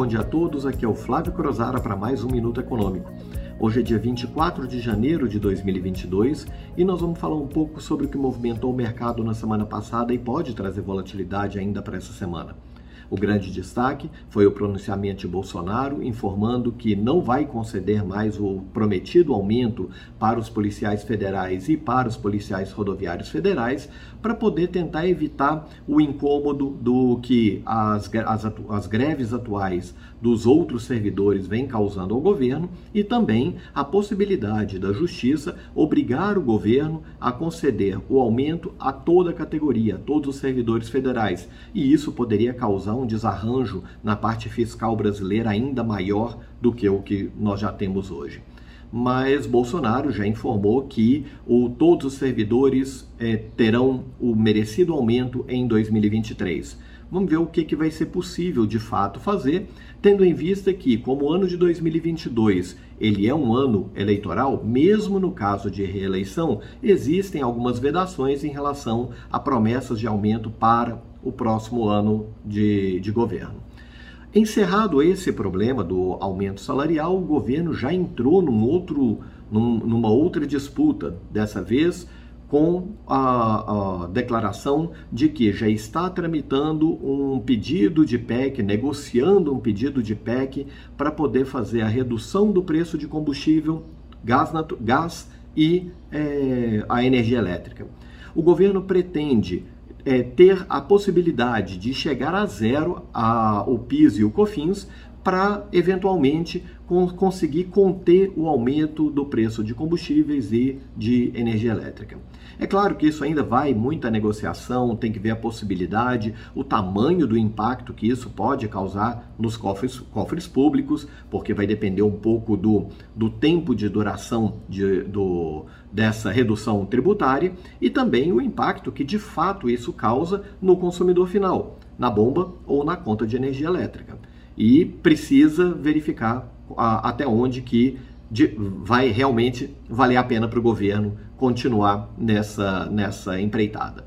bom dia a todos. Aqui é o Flávio Crozara para mais um Minuto Econômico. Hoje é dia 24 de janeiro de 2022 e nós vamos falar um pouco sobre o que movimentou o mercado na semana passada e pode trazer volatilidade ainda para essa semana. O grande destaque foi o pronunciamento de Bolsonaro informando que não vai conceder mais o prometido aumento para os policiais federais e para os policiais rodoviários federais, para poder tentar evitar o incômodo do que as, as, as greves atuais dos outros servidores vêm causando ao governo e também a possibilidade da justiça obrigar o governo a conceder o aumento a toda a categoria, a todos os servidores federais. E isso poderia causar um desarranjo na parte fiscal brasileira ainda maior do que o que nós já temos hoje. Mas Bolsonaro já informou que o, todos os servidores é, terão o merecido aumento em 2023. Vamos ver o que, que vai ser possível de fato fazer, tendo em vista que, como o ano de 2022 ele é um ano eleitoral, mesmo no caso de reeleição, existem algumas vedações em relação a promessas de aumento para o próximo ano de, de governo. Encerrado esse problema do aumento salarial, o governo já entrou num outro, num, numa outra disputa, dessa vez com a, a, declaração de que já está tramitando um pedido de PEC, negociando um pedido de PEC para poder fazer a redução do preço de combustível, gás, gás e é, a energia elétrica. O governo pretende é, ter a possibilidade de chegar a zero a, o PIS e o COFINS para eventualmente conseguir conter o aumento do preço de combustíveis e de energia elétrica. É claro que isso ainda vai muita negociação, tem que ver a possibilidade, o tamanho do impacto que isso pode causar nos cofres, cofres públicos, porque vai depender um pouco do, do tempo de duração de, do, dessa redução tributária e também o impacto que de fato isso causa no consumidor final, na bomba ou na conta de energia elétrica. E precisa verificar a, até onde que de, vai realmente valer a pena para o governo continuar nessa, nessa empreitada.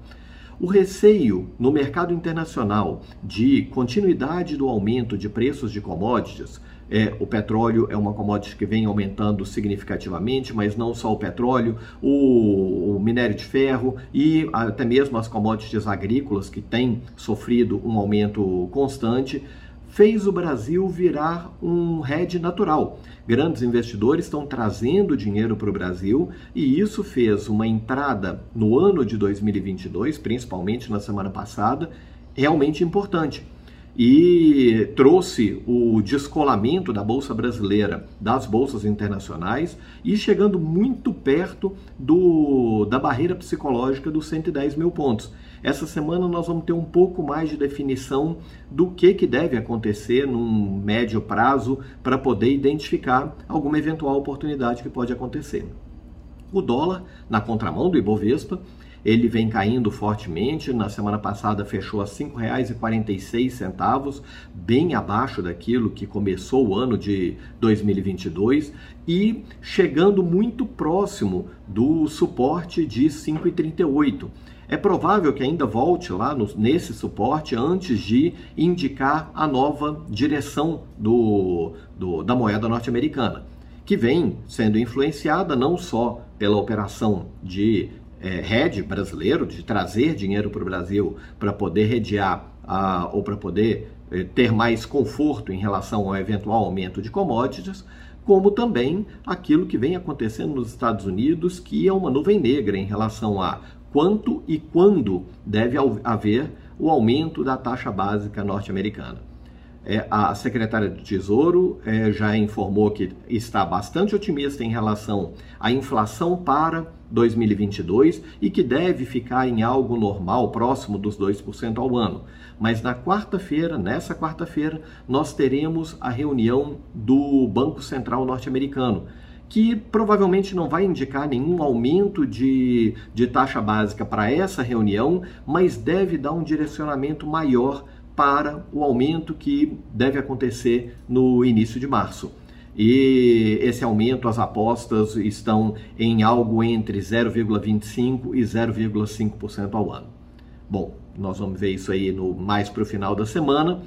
O receio no mercado internacional de continuidade do aumento de preços de commodities, é, o petróleo é uma commodity que vem aumentando significativamente, mas não só o petróleo, o, o minério de ferro e até mesmo as commodities agrícolas que têm sofrido um aumento constante, fez o Brasil virar um hedge natural. Grandes investidores estão trazendo dinheiro para o Brasil e isso fez uma entrada no ano de 2022, principalmente na semana passada, realmente importante e trouxe o descolamento da Bolsa Brasileira das bolsas internacionais e chegando muito perto do, da barreira psicológica dos 110 mil pontos. Essa semana nós vamos ter um pouco mais de definição do que, que deve acontecer num médio prazo para poder identificar alguma eventual oportunidade que pode acontecer. O dólar, na contramão do Ibovespa, ele vem caindo fortemente. Na semana passada fechou a R$ 5,46, bem abaixo daquilo que começou o ano de 2022 e chegando muito próximo do suporte de 5,38. É provável que ainda volte lá no, nesse suporte antes de indicar a nova direção do, do da moeda norte-americana, que vem sendo influenciada não só pela operação de é, brasileiro, de trazer dinheiro para o Brasil para poder redear a, ou para poder é, ter mais conforto em relação ao eventual aumento de commodities, como também aquilo que vem acontecendo nos Estados Unidos, que é uma nuvem negra em relação a quanto e quando deve haver o aumento da taxa básica norte-americana. É, a secretária do Tesouro é, já informou que está bastante otimista em relação à inflação para 2022 e que deve ficar em algo normal, próximo dos 2% ao ano. Mas na quarta-feira, nessa quarta-feira, nós teremos a reunião do Banco Central norte-americano, que provavelmente não vai indicar nenhum aumento de, de taxa básica para essa reunião, mas deve dar um direcionamento maior para o aumento que deve acontecer no início de março. E esse aumento, as apostas estão em algo entre 0,25% e 0,5% ao ano. Bom, nós vamos ver isso aí no mais para o final da semana.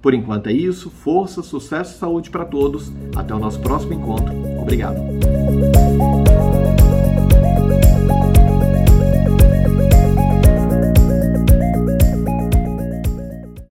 Por enquanto é isso. Força, sucesso e saúde para todos. Até o nosso próximo encontro. Obrigado.